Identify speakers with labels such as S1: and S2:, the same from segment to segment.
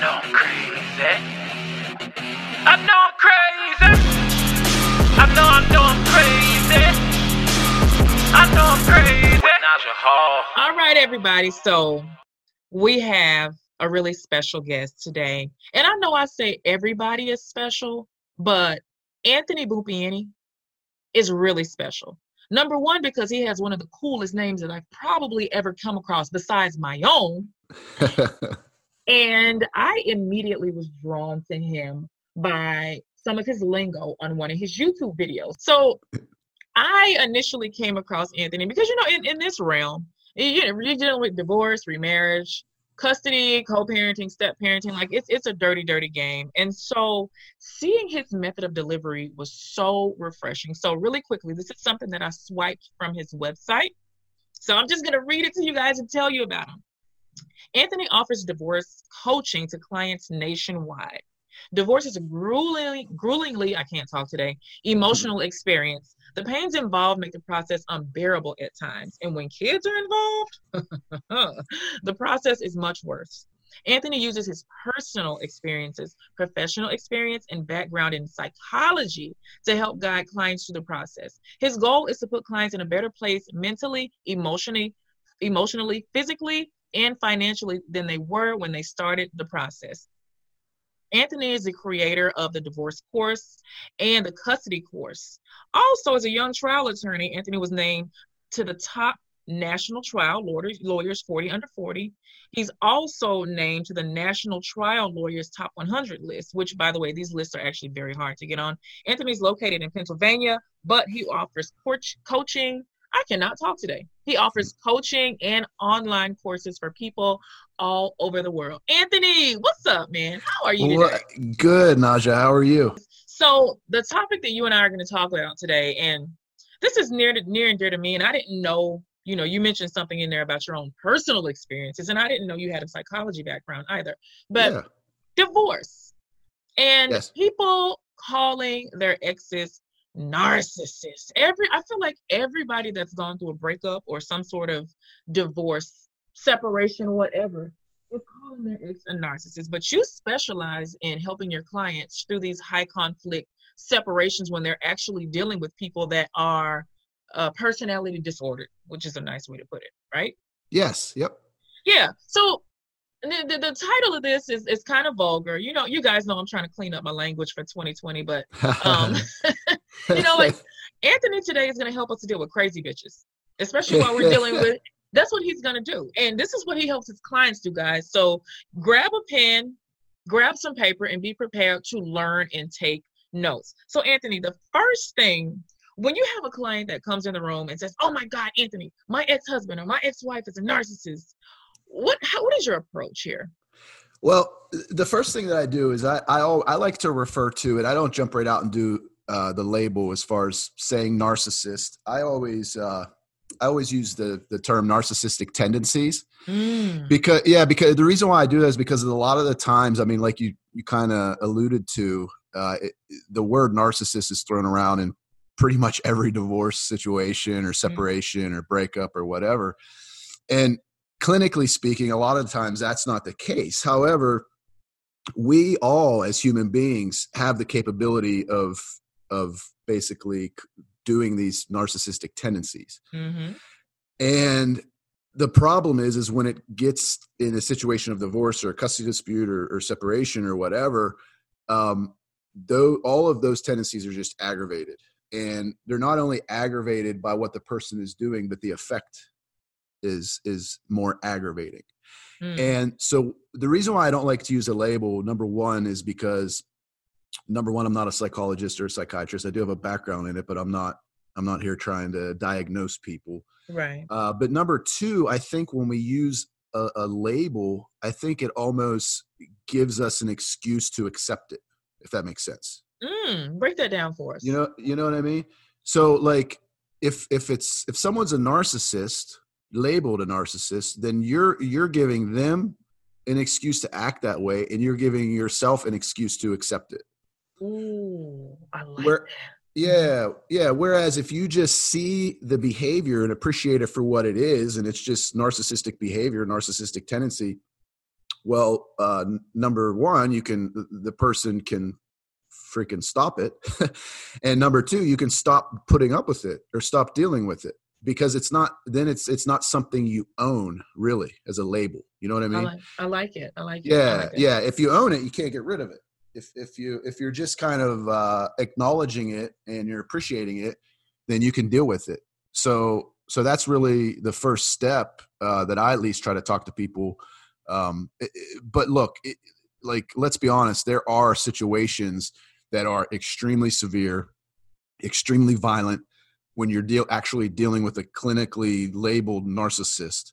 S1: know I'm crazy. I know I'm crazy. I know I know I'm crazy. I know I'm crazy.
S2: All right, everybody. So we have a really special guest today. And I know I say everybody is special, but Anthony Bupieni is really special. Number one, because he has one of the coolest names that I've probably ever come across besides my own. and I immediately was drawn to him by some of his lingo on one of his YouTube videos. So I initially came across Anthony because, you know, in, in this realm, you know, you're dealing with divorce, remarriage, custody, co-parenting, step parenting, like it's it's a dirty, dirty game. And so seeing his method of delivery was so refreshing. So really quickly, this is something that I swiped from his website. So I'm just gonna read it to you guys and tell you about him. Anthony offers divorce coaching to clients nationwide. Divorce is a grueling, gruelingly, I can't talk today, emotional experience. The pains involved make the process unbearable at times. And when kids are involved, the process is much worse. Anthony uses his personal experiences, professional experience, and background in psychology to help guide clients through the process. His goal is to put clients in a better place mentally, emotionally, emotionally, physically, and financially than they were when they started the process. Anthony is the creator of the divorce course and the custody course. Also, as a young trial attorney, Anthony was named to the top national trial lawyers, lawyers 40 under 40. He's also named to the National Trial Lawyers Top 100 list, which, by the way, these lists are actually very hard to get on. Anthony's located in Pennsylvania, but he offers coach, coaching, I cannot talk today. He offers coaching and online courses for people all over the world. Anthony, what's up, man? How are you today?
S3: Good, Naja. How are you?
S2: So the topic that you and I are going to talk about today, and this is near to, near and dear to me, and I didn't know. You know, you mentioned something in there about your own personal experiences, and I didn't know you had a psychology background either. But yeah. divorce and yes. people calling their exes narcissist. Every I feel like everybody that's gone through a breakup or some sort of divorce, separation, whatever, is calling their ex a narcissist. But you specialize in helping your clients through these high conflict separations when they're actually dealing with people that are uh, personality disordered, which is a nice way to put it, right?
S3: Yes. Yep.
S2: Yeah. So the, the, the, title of this is, is kind of vulgar. You know, you guys know I'm trying to clean up my language for 2020, but um, you know, like Anthony today is going to help us to deal with crazy bitches, especially while we're dealing with. That's what he's going to do, and this is what he helps his clients do, guys. So grab a pen, grab some paper, and be prepared to learn and take notes. So, Anthony, the first thing when you have a client that comes in the room and says, "Oh my God, Anthony, my ex-husband or my ex-wife is a narcissist," what how, what is your approach here?
S3: Well, the first thing that I do is I I, I like to refer to it. I don't jump right out and do uh, the label as far as saying narcissist. I always uh, I always use the the term narcissistic tendencies mm. because yeah because the reason why I do that is because a lot of the times I mean like you you kind of alluded to uh, it, the word narcissist is thrown around in pretty much every divorce situation or mm. separation mm. or breakup or whatever and clinically speaking, a lot of times that's not the case. However, we all as human beings have the capability of of basically doing these narcissistic tendencies. Mm-hmm. And the problem is is when it gets in a situation of divorce or a custody dispute or, or separation or whatever um, though all of those tendencies are just aggravated and they're not only aggravated by what the person is doing but the effect is is more aggravating. Mm. And so the reason why I don't like to use a label, number one, is because number one, I'm not a psychologist or a psychiatrist. I do have a background in it, but I'm not I'm not here trying to diagnose people.
S2: Right.
S3: Uh, but number two, I think when we use a, a label, I think it almost gives us an excuse to accept it, if that makes sense.
S2: Mm, break that down for us.
S3: You know, you know what I mean. So, like, if if it's if someone's a narcissist, labeled a narcissist, then you're you're giving them an excuse to act that way, and you're giving yourself an excuse to accept it.
S2: Ooh, I like
S3: Where,
S2: that.
S3: Yeah, yeah. Whereas if you just see the behavior and appreciate it for what it is, and it's just narcissistic behavior, narcissistic tendency, Well, uh, number one, you can the- person can freaking stop it, and number two, you can stop putting up with it or stop dealing with it because it's not then it's it's not something you own really as a label. You know what I
S2: I
S3: mean?
S2: like, I like it. I like it. I
S3: yeah
S2: like it.
S3: yeah if you own it you can't get rid of it if if you if you're just kind of uh acknowledging it and you're appreciating it then you can deal with it. So so that's really the first step uh that i at least try to talk to people um it- it- but look it, like let's be honest there are situations that are extremely severe extremely violent when you're deal actually dealing with a clinically labeled narcissist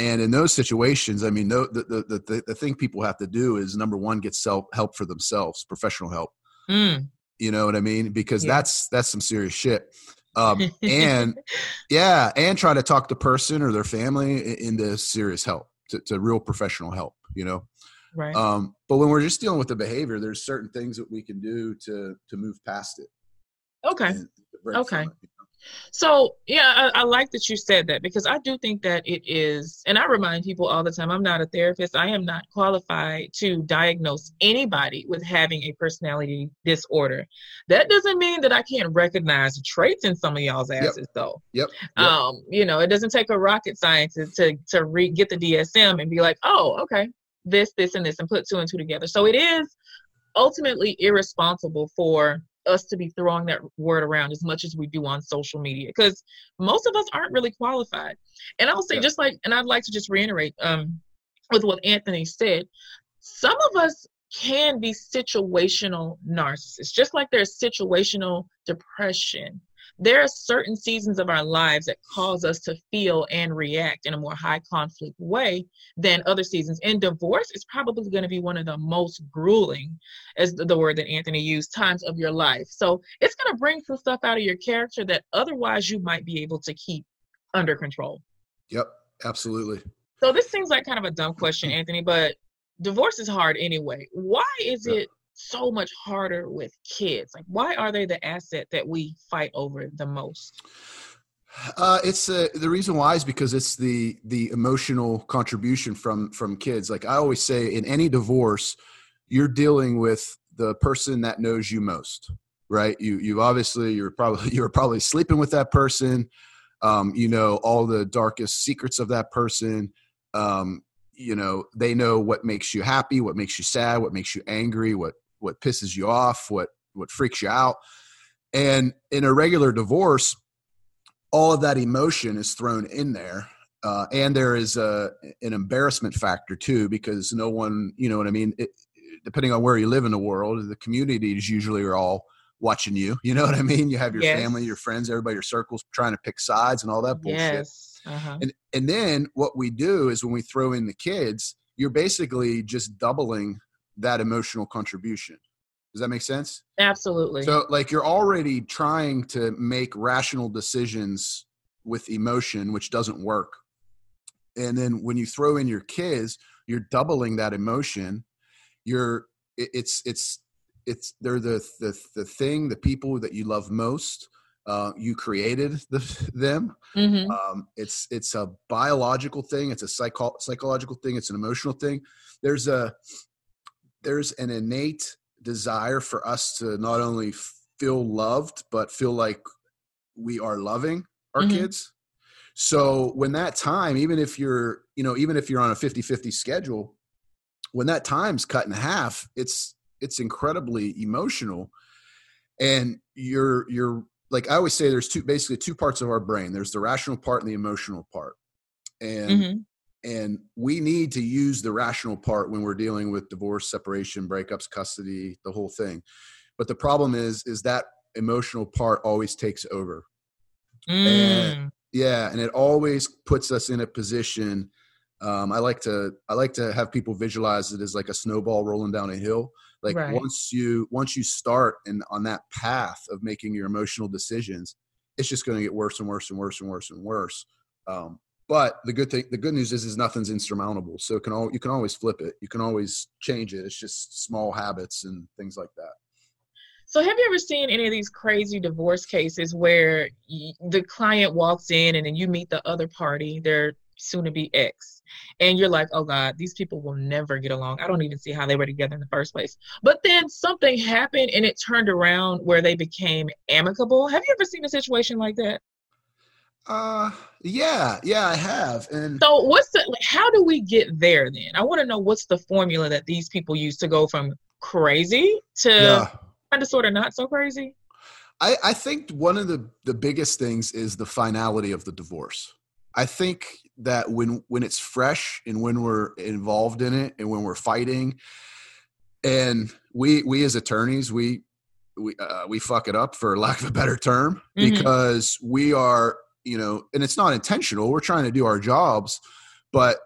S3: and in those situations, I mean, no, the, the, the, the thing people have to do is number one, get self help for themselves, professional help.
S2: Mm.
S3: You know what I mean? Because
S2: Yeah.
S3: that's that's some serious shit. Um, and yeah, and try to talk the person or their family into serious help, to, to real professional help. You know,
S2: Right.
S3: um, but when we're just dealing with the behavior, there's certain things that we can do to to move past it.
S2: okay.
S3: and to break
S2: Okay.
S3: it, you?
S2: So yeah, I, I like that you said that because I do think that it is, and I remind people all the time, I'm not a therapist. I am not qualified to diagnose anybody with having a personality disorder. That doesn't mean that I can't recognize traits in some of y'all's asses, though.
S3: Yep. Yep.
S2: Um, you know, it doesn't take a rocket scientist to to re- get the DSM and be like, oh, okay, this, this, and this, and put two and two together. So it is ultimately irresponsible for us to be throwing that word around as much as we do on social media because most of us aren't really qualified. And I'll say
S3: Yeah.
S2: just like, and I'd like to just reiterate um, with what Anthony said, some of us can be situational narcissists, just like there's situational depression. There are certain seasons of our lives that cause us to feel and react in a more high conflict way than other seasons. And divorce is probably going to be one of the most grueling, as the word that Anthony used, times of your life. So it's going to bring some stuff out of your character that otherwise you might be able to keep under control.
S3: Yep. Absolutely.
S2: So this seems like kind of a dumb question, Anthony, but divorce is hard anyway. Why is
S3: Yeah.
S2: it so much harder with kids? Like, why are they the asset that we fight over the most?
S3: Uh, it's uh, the reason why is because it's the the emotional contribution from from kids. Like I always say, in any divorce, you're dealing with the person that knows you most, right? You you obviously you're probably you're probably sleeping with that person. Um, you know all the darkest secrets of that person. Um, you know they know what makes you happy, what makes you sad, what makes you angry, what what pisses you off, what what freaks you out. And in a regular divorce, all of that emotion is thrown in there uh, and there is a an embarrassment factor too because no one you know what i mean it, depending on where you live in the world the communities usually are all watching you you know what i mean you have your
S2: Yes.
S3: family your friends everybody your circles trying to pick sides and all that bullshit
S2: Yes. Uh-huh.
S3: and and then what we do is when we throw in the kids you're basically just doubling that emotional contribution does that make sense
S2: Absolutely.
S3: so, like, you're already trying to make rational decisions with emotion, which doesn't work. And then when you throw in your kids, you're doubling that emotion. You're it- it's it's it's they're the the the thing, the people that you love most. Uh, you created the, them.
S2: Mhm.
S3: Um, it's it's a biological thing. It's a psycho- psychological thing. It's an emotional thing. There's a there's an innate desire for us to not only feel loved but feel like we are loving our
S2: Mhm.
S3: kids. So when that time, even if you're you know even if you're on a 50-50 schedule, when that time's cut in half, it's it's incredibly emotional, and you're you're like I always say, there's two basically two parts of our brain. There's the rational part and the emotional part, and
S2: Mhm.
S3: And we need to use the rational part when we're dealing with divorce, separation, breakups, custody, the whole thing. But the problem is, is that emotional part always takes over.
S2: Mm.
S3: Yeah, and it always puts us in a position. Um, I like to I like to have people visualize it as like a snowball rolling down a hill. Like
S2: Right.
S3: once you once you start and on that path of making your emotional decisions, it's just going to get worse and worse and worse and worse and worse. Um, but the good thing, the good news is, is nothing's insurmountable. So it can all you can always flip it. You can always change it. It's just small habits and things like that.
S2: So, have you ever seen any of these crazy divorce cases where y- the client walks in and then you meet the other party? They're soon to be ex. And you're like, oh God, these people will never get along. I don't even see how they were together in the first place. But then something happened and it turned around where they became amicable. Have you ever seen a situation like that?
S3: Uh, yeah, yeah, I have. And
S2: So what's the how do we get there then? I want to know what's the formula that these people use to go from crazy to
S3: yeah,
S2: kind of sort of not so crazy.
S3: I, I think one of the the biggest things is the finality of the divorce. I think that when when it's fresh and when we're involved in it and when we're fighting, and we we as attorneys we we uh, we fuck it up for lack of a better term
S2: Mhm.
S3: because we are you know and it's not intentional. We're trying to do our jobs, but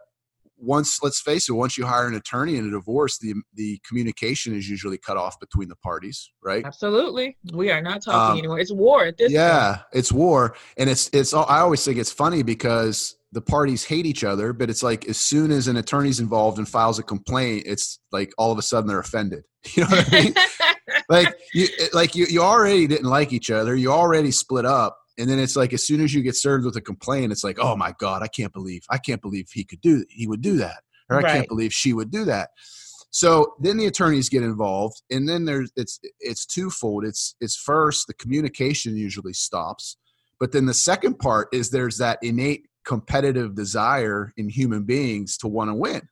S3: once let's face it once you hire an attorney in a divorce the the communication is usually cut off between the parties right
S2: Absolutely. We are not talking
S3: Um,
S2: anymore. It's war at this point.
S3: yeah it's war and it's it's i always think it's funny because the parties hate each other but it's like as soon as an attorney's involved and files a complaint it's like all of a sudden they're offended you know what i mean like you like you, you already didn't like each other you already split up and then it's like as soon as you get served with a complaint it's like oh my god i can't believe i can't believe he could do he would do that or i
S2: Right.
S3: can't believe she would do that so then the attorneys get involved and then there's it's it's twofold it's it's first the communication usually stops but then the second part is there's that innate competitive desire in human beings to want to win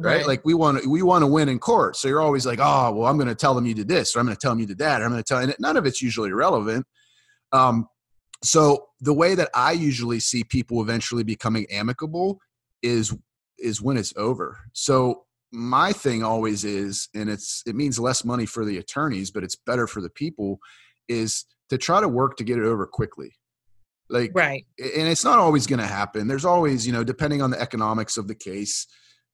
S3: right? Like we want to we want to win in court. So you're always like, oh, well, I'm going to tell them you did this, or I'm going to tell them you did that, or I'm going to tell. And none of it's usually relevant. Um, so the way that I usually see people eventually becoming amicable is is when it's over. So my thing always is, and it's it means less money for the attorneys, but it's better for the people, is to try to work to get it over quickly. Like
S2: right.
S3: and it's not always going to happen. There's always, you know, depending on the economics of the case,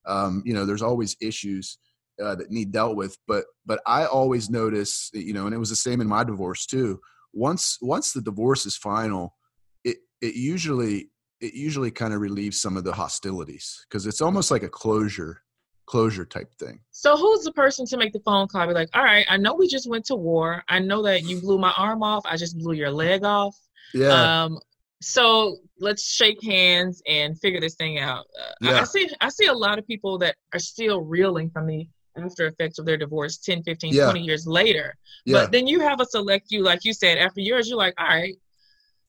S3: um, you know, there's always issues uh, that need dealt with. But but I always notice, you know, and it was the same in my divorce too. Once once the divorce is final, it it usually it usually kind of relieves some of the hostilities because it's almost like a closure closure type thing.
S2: So who's the person to make the phone call? Be like, all right, I know we just went to war. I know that you blew my arm off. I just blew your leg off.
S3: Yeah,
S2: Um, so let's shake hands and figure this thing out. Uh, I- I, see I see a lot of people that are still reeling from the after effects of their divorce 10, 15,
S3: Yeah.
S2: 20 years later.
S3: yeah,
S2: But then you have a select few, like you said, after yours, you're like, all right,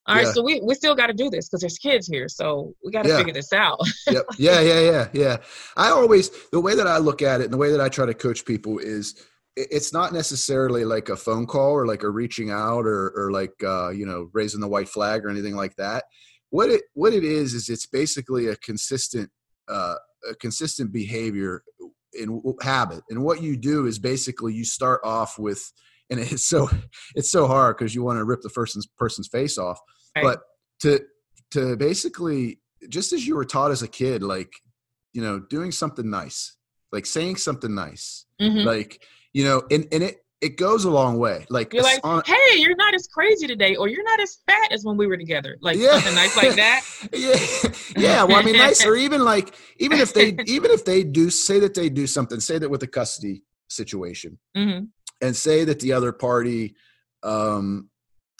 S2: all right,
S3: Yeah.
S2: so we, we still got to do this because there's kids here. So we got to
S3: Yeah.
S2: figure this out.
S3: yep. Yeah, yeah, yeah, yeah. I always the way that I look at it and the way that I try to coach people is it's not necessarily like a phone call or like a reaching out or or like uh, you know raising the white flag or anything like that. What it what it is is it's basically a consistent uh, a consistent behavior in w- habit. And what you do is basically you start off with and it's so it's so hard because you want to rip the person's person's face off
S2: Right.
S3: but to to basically just as you were taught as a kid like you know doing something nice like saying something nice
S2: Mhm.
S3: like you know and and it it goes a long way like
S2: You're like,
S3: on-
S2: hey, you're not as crazy today, or you're not as fat as when we were together. Like
S3: Yeah.
S2: something nice like that.
S3: yeah yeah well i mean nice or even like even if they even if they do say that they do something say that with a custody situation
S2: hmm
S3: and say that the other party um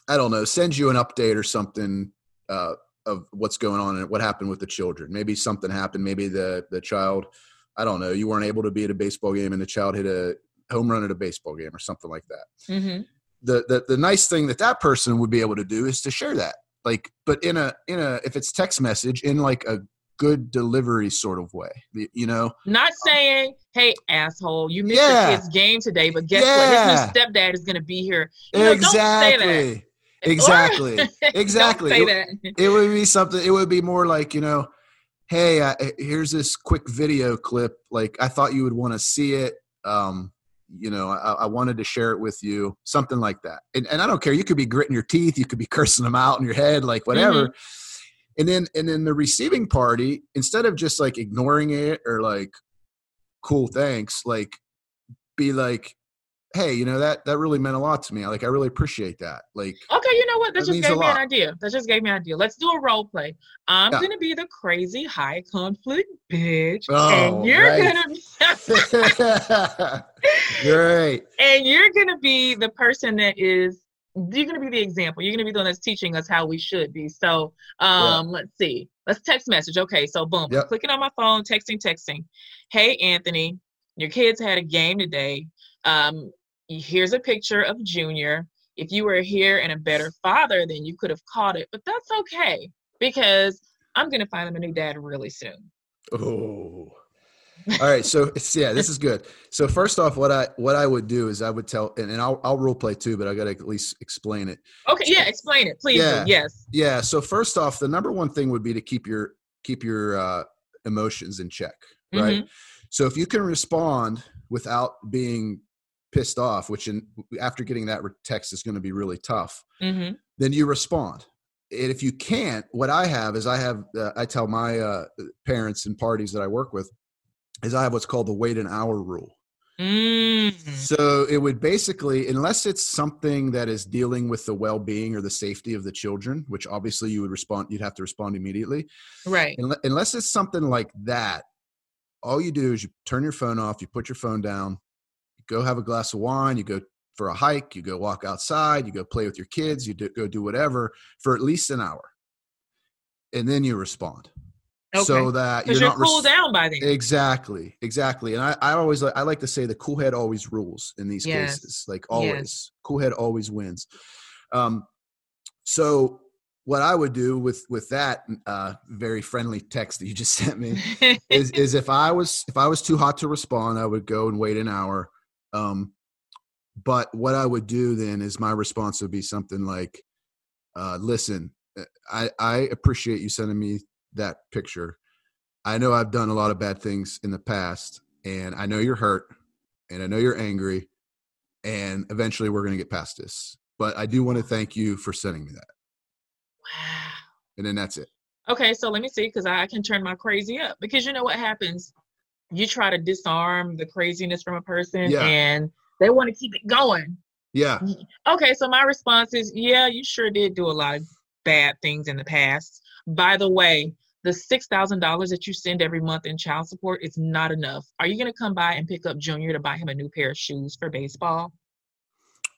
S3: i don't know sends you an update or something uh of what's going on and what happened with the children maybe something happened maybe the the child i don't know you weren't able to be at a baseball game and the child hit a home run at a baseball game or something like that
S2: hmm
S3: the the, the nice thing that that person would be able to do is to share that like but in a in a if it's text message in like a good delivery sort of way you know
S2: Not saying, hey, asshole, you missed
S3: Yeah.
S2: your kid's game today, but guess
S3: Yeah.
S2: what? His new stepdad is going to be here. You know, don't say that.
S3: exactly exactly
S2: Or-
S3: exactly
S2: say that.
S3: it would be something it would be more like you know hey I, here's this quick video clip like i thought you would want to see it um you know I, I wanted to share it with you something like that. And, and i don't care you could be gritting your teeth you could be cursing them out in your head like mm-hmm. whatever. And then and then the receiving party instead of just like ignoring it or like cool thanks like be like hey you know that that really meant a lot to me like i really appreciate that like
S2: Okay, you know what? That,
S3: That
S2: just gave me an idea. That just gave me an idea. Let's do a role play. I'm
S3: Yeah.
S2: gonna be the crazy high conflict bitch,
S3: Oh,
S2: and you're
S3: right.
S2: gonna be,
S3: Great.
S2: and you're gonna be the person that is you're gonna be the example. You're gonna be the one that's teaching us how we should be. So um, let's see. Let's text message. Okay, so boom,
S3: Yep.
S2: clicking on my phone, texting, texting. Hey Anthony, your kids had a game today. Um, here's a picture of Junior. If you were here and a better father, then you could have caught it, but that's okay because I'm gonna find them a new dad really soon.
S3: Oh. All right, so it's yeah, this is good. So first off, what I what I would do is I would tell, and, and I'll I'll role play too, but I got to at least explain it.
S2: Okay, yeah, explain it, please.
S3: Yeah.
S2: Yes.
S3: Yeah. So first off, the number one thing would be to keep your keep your uh, emotions in check, right?
S2: Mhm.
S3: So if you can respond without being pissed off, which in after getting that text is going to be really tough,
S2: hmm
S3: then you respond. And if you can't, what I have is I have uh, I tell my uh, parents and parties that I work with is I have what's called the wait an hour rule.
S2: mm
S3: So it would basically, unless it's something that is dealing with the well-being or the safety of the children, which obviously you would respond, you'd have to respond immediately.
S2: Right.
S3: Unless it's something like that, all you do is you turn your phone off, you put your phone down, go have a glass of wine, you go for a hike, you go walk outside, you go play with your kids, you do, go do whatever for at least an hour, and then you respond. So that you're
S2: you're,
S3: not
S2: cooled
S3: res-
S2: down by then.
S3: Exactly, exactly. And I, I always like I like to say the cool head always rules in these
S2: Yes.
S3: cases. Like always. Cool head always wins. Um so what I would do with with that uh very friendly text that you just sent me is is if I was if I was too hot to respond, I would go and wait an hour. Um but what I would do then is my response would be something like uh listen, I I appreciate you sending me that picture. I know I've done a lot of bad things in the past, and I know you're hurt, and I know you're angry, and eventually we're going to get past this. But I do want to thank you for sending me that,
S2: wow.
S3: and then that's it.
S2: Okay, so let me see, because I can turn my crazy up. Because you know what happens? You try to disarm the craziness from a person,
S3: Yeah.
S2: and they want to keep it going.
S3: Yeah,
S2: Okay, so my response is, yeah, you sure did do a lot of bad things in the past. By the way, the six thousand dollars that you send every month in child support is not enough. Are you gonna come by and pick up Junior to buy him a new pair of shoes for baseball?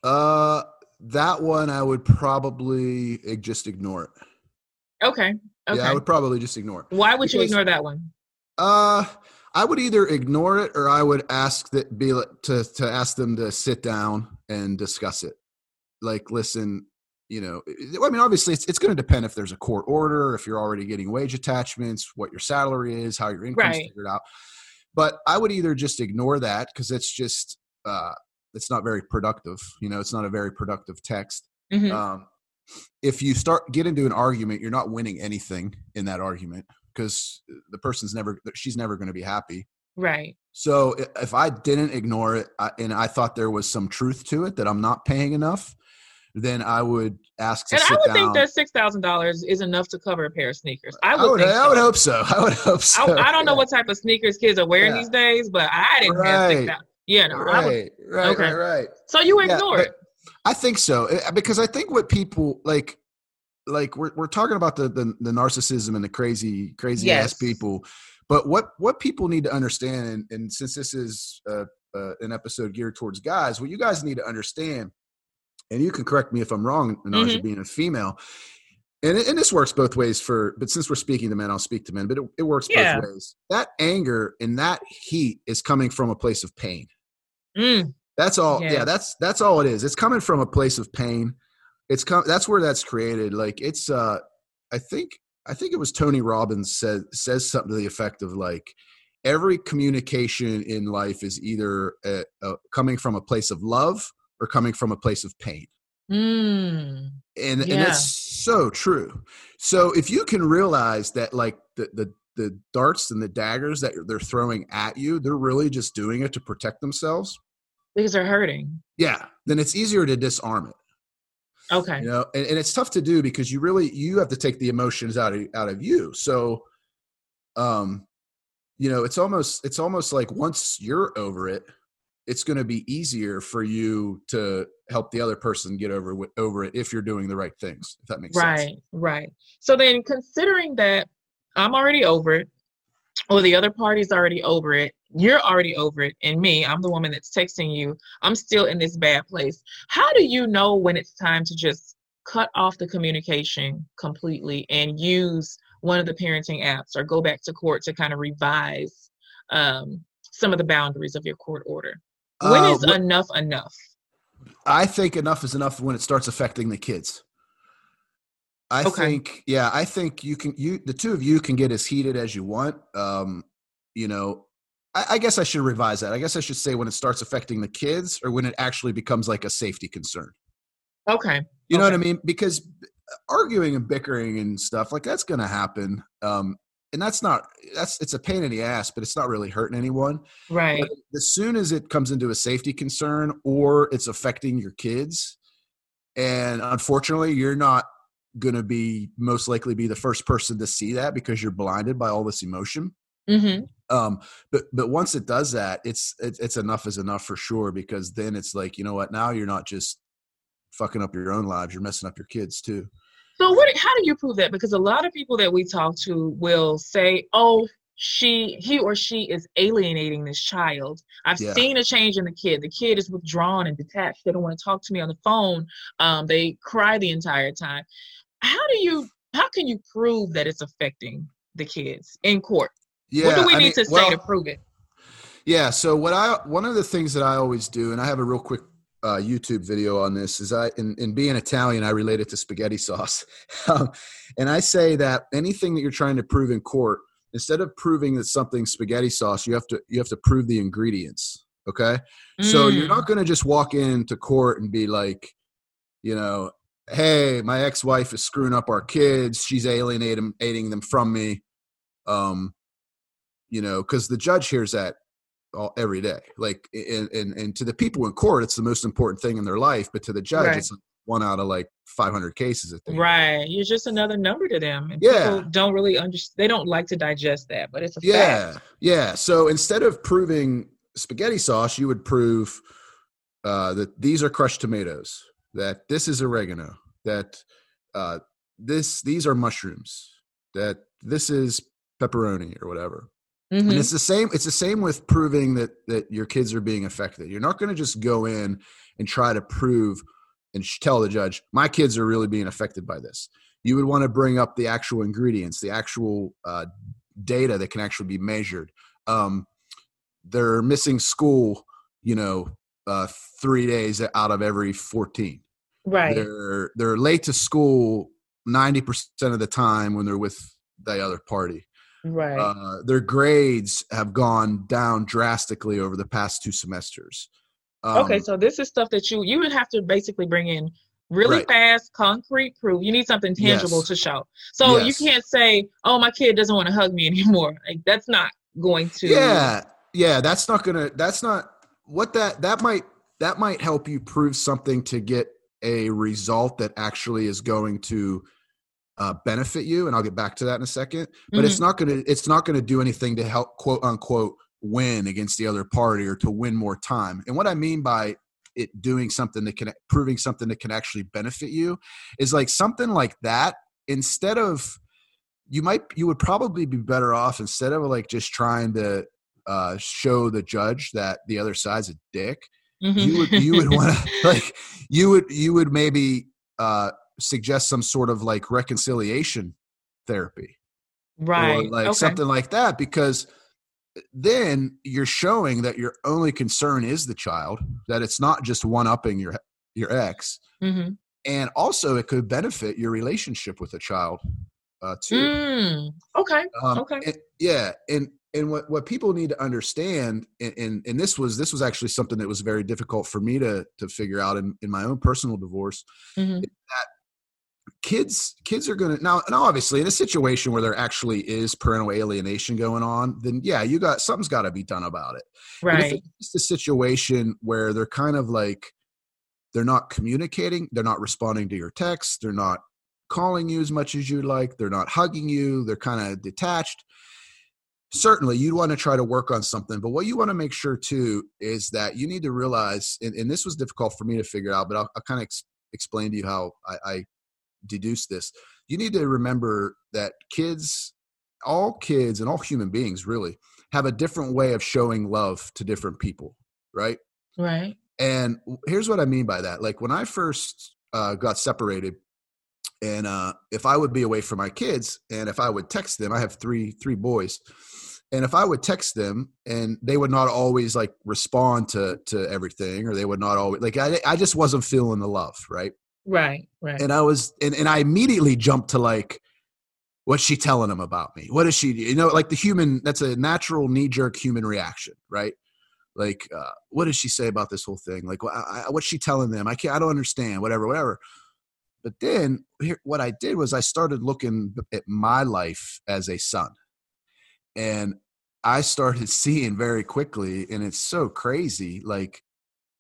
S3: uh, that one I would probably just ignore it.
S2: Okay. Okay.
S3: Yeah, I would probably just ignore it.
S2: Why would you ignore that one?
S3: Uh, I would either ignore it or I would ask that be to to ask them to sit down and discuss it. Like, listen, you know, I- mean, obviously, it's it's going to depend if there's a court order, if you're already getting wage attachments, what your salary is, how your income's
S2: Right.
S3: figured out. But I would either just ignore that because it's just uh, it's not very productive. You know, it's not a very productive text.
S2: Mhm.
S3: Um, if you start get into an argument, you're not winning anything in that argument because the person's never she's never going to be happy.
S2: right.
S3: So if I didn't ignore it and I thought there was some truth to it that I'm not paying enough, then I would ask to
S2: And I would
S3: down.
S2: think that six thousand dollars is enough to cover a pair of sneakers. I
S3: I
S2: would.
S3: would,
S2: think
S3: I would
S2: so.
S3: hope so. I would hope so.
S2: I, I don't know what type of sneakers kids are wearing
S3: Yeah.
S2: these days, but I didn't have six
S3: Right.
S2: thousand. You know, I would,
S3: Right, right,
S2: Okay.
S3: right, right.
S2: so you
S3: Yeah,
S2: ignore it.
S3: I think so eh, because I think what people like, like we're we're talking about the the, the narcissism and the crazy crazy
S2: Yes.
S3: ass people, but what what people need to understand, and, and since this is uh, uh, an episode geared towards guys, what you guys need to understand, and you can correct me if I'm wrong, Naja,
S2: Mhm.
S3: being a female. And, and this works both ways for, but since we're speaking to men, I'll speak to men, but it, it works
S2: Yeah.
S3: both ways. That anger and that heat is coming from a place of pain.
S2: Mm,
S3: That's all. Yeah,
S2: Yes.
S3: that's that's all it is. It's coming from a place of pain. It's come. That's where that's created. Like it's. uh I think. I think it was Tony Robbins said says something to the effect of like every communication in life is either uh uh coming from a place of love or coming from a place of pain.
S2: mm,
S3: And and
S2: Yeah.
S3: that's so true. So if you can realize that like the the the darts and the daggers that they're throwing at you, they're really just doing it to protect themselves.
S2: because they're hurting.
S3: Yeah, then it's easier to disarm it.
S2: Okay.
S3: you know and, and it's tough to do because you really you have to take the emotions out of out of you so um you know it's almost it's almost like once you're over it it's going to be easier for you to help the other person get over over it if you're doing the right things if that makes sense
S2: Right, right. So then, considering that I'm already over it, or the other party's already over it, you're already over it and me i'm the woman that's texting you i'm still in this bad place how do you know when it's time to just cut off the communication completely and use one of the parenting apps or go back to court to kind of revise um, some of the boundaries of your court order when
S3: Uh,
S2: is
S3: wh-
S2: enough enough
S3: I think enough is enough when it starts affecting the kids. I
S2: Okay.
S3: think, yeah, I think you can, you, the two of you can get as heated as you want. Um, you know, I, I guess I should revise that. I guess I should say when it starts affecting the kids or when it actually becomes like a safety concern.
S2: okay
S3: You know what I mean? Because arguing and bickering and stuff like that's going to happen. Um, and that's not, that's, it's a pain in the ass, but it's not really hurting anyone.
S2: right
S3: But as soon as it comes into a safety concern or it's affecting your kids, and unfortunately, you're not going to be most likely be the first person to see that because you're blinded by all this emotion.
S2: Mm-hmm.
S3: Um, but but once it does that, it's it's, it's enough is enough for sure because then it's like you know what now you're not just fucking up your own lives, you're messing up your kids too.
S2: So what? How do you prove that? Because a lot of people that we talk to will say, "Oh, she, he or she is alienating this child. I've
S3: Yeah.
S2: seen a change in the kid. The kid is withdrawn and detached. They don't want to talk to me on the phone. Um, they cry the entire time. How do you? How can you prove that it's affecting the kids in court?
S3: Yeah,
S2: what do we
S3: I
S2: need
S3: mean,
S2: to say
S3: well,
S2: to prove it?
S3: Yeah. So what I one of the things that I always do, and I have a real quick uh, YouTube video on this, is I in, in being Italian, I relate it to spaghetti sauce, um, and I say that anything that you're trying to prove in court, instead of proving that something's spaghetti sauce, you have to you have to prove the ingredients. Okay. So you're
S2: Mm,
S3: not going to just walk into court and be like, you know, hey, my ex-wife is screwing up our kids. She's alienating alienating them from me. Um, you know, because the judge hears that all every day. Like, and, and and to the people in court, it's the most important thing in their life. But to the judge,
S2: Right.
S3: it's one out of like 500 cases. They hear.
S2: right. You're just another number to them, and
S3: Yeah.
S2: people don't really understand. They don't like to digest that, but it's a
S3: Yeah,
S2: fact.
S3: yeah. So instead of proving spaghetti sauce, you would prove uh, that these are crushed tomatoes, that this is oregano, that uh, this these are mushrooms, that this is pepperoni or whatever.
S2: Mhm.
S3: And it's the same. It's the same with proving that that your kids are being affected. You're not going to just go in and try to prove and tell the judge, my kids are really being affected by this. You would want to bring up the actual ingredients, the actual uh, data that can actually be measured. Um, they're missing school, you know, uh, three days out of every 14.
S2: Right.
S3: They're they're late to school 90% of the time when they're with the other party
S2: Right.
S3: uh, their grades have gone down drastically over the past two semesters. Um,
S2: okay, so this is stuff that you you would have to basically bring in really
S3: Right.
S2: fast, concrete proof. You need something tangible
S3: Yes.
S2: to show. So you can't say, "Oh, my kid doesn't want to hug me anymore." Like that's not going to.
S3: yeah, yeah, that's not gonna. That's not what that that might that might help you prove something to get a result that actually is going to uh, benefit you, and I'll get back to that in a second. But it's not gonna it's not gonna do anything to help quote unquote win against the other party or to win more time. And what I mean by it doing something that can proving something that can actually benefit you is like something like that instead of you might you would probably be better off instead of like just trying to uh show the judge that the other side's a dick
S2: Mhm.
S3: you would you would want to like you would you would maybe uh suggest some sort of like reconciliation therapy
S2: right.
S3: or like
S2: okay.
S3: something like that because then you're showing that your only concern is the child that it's not just one upping your your ex
S2: Mhm.
S3: and also it could benefit your relationship with the child uh too
S2: Mm, okay.
S3: um,
S2: okay.
S3: and- yeah, and and what what people need to understand, and, and and this was this was actually something that was very difficult for me to to figure out in in my own personal divorce.
S2: Mhm.
S3: Kids kids are gonna now now obviously in a situation where there actually is parental alienation going on, then yeah, you got something's got to be done about it.
S2: Right.
S3: it's a situation where they're kind of like they're not communicating, they're not responding to your texts, they're not calling you as much as you'd like, they're not hugging you, they're kind of detached. Certainly, you'd want to try to work on something, but what you want to make sure too is that you need to realize, and, and this was difficult for me to figure out, but I'll, I'll kind of ex- explain to you how I, I deduce this. You need to remember that kids, all kids, and all human beings really have a different way of showing love to different people, right?
S2: Right.
S3: And here's what I mean by that. Like when I first uh, got separated, and uh, if I would be away from my kids, and if I would text them, I have three three boys, and if I would text them, and they would not always like respond to to everything, or they would not always like I I just wasn't feeling the love, right?
S2: Right. Right.
S3: And I was, and, and I immediately jumped to like, what's she telling him about me? What is she? You know, like the human. That's a natural knee jerk human reaction, right? Like, uh, what does she say about this whole thing? Like, I, what's she telling them? I can't. I don't understand. Whatever. Whatever. But then here, what I did was I started looking at my life as a son, and I started seeing very quickly, and it's so crazy. Like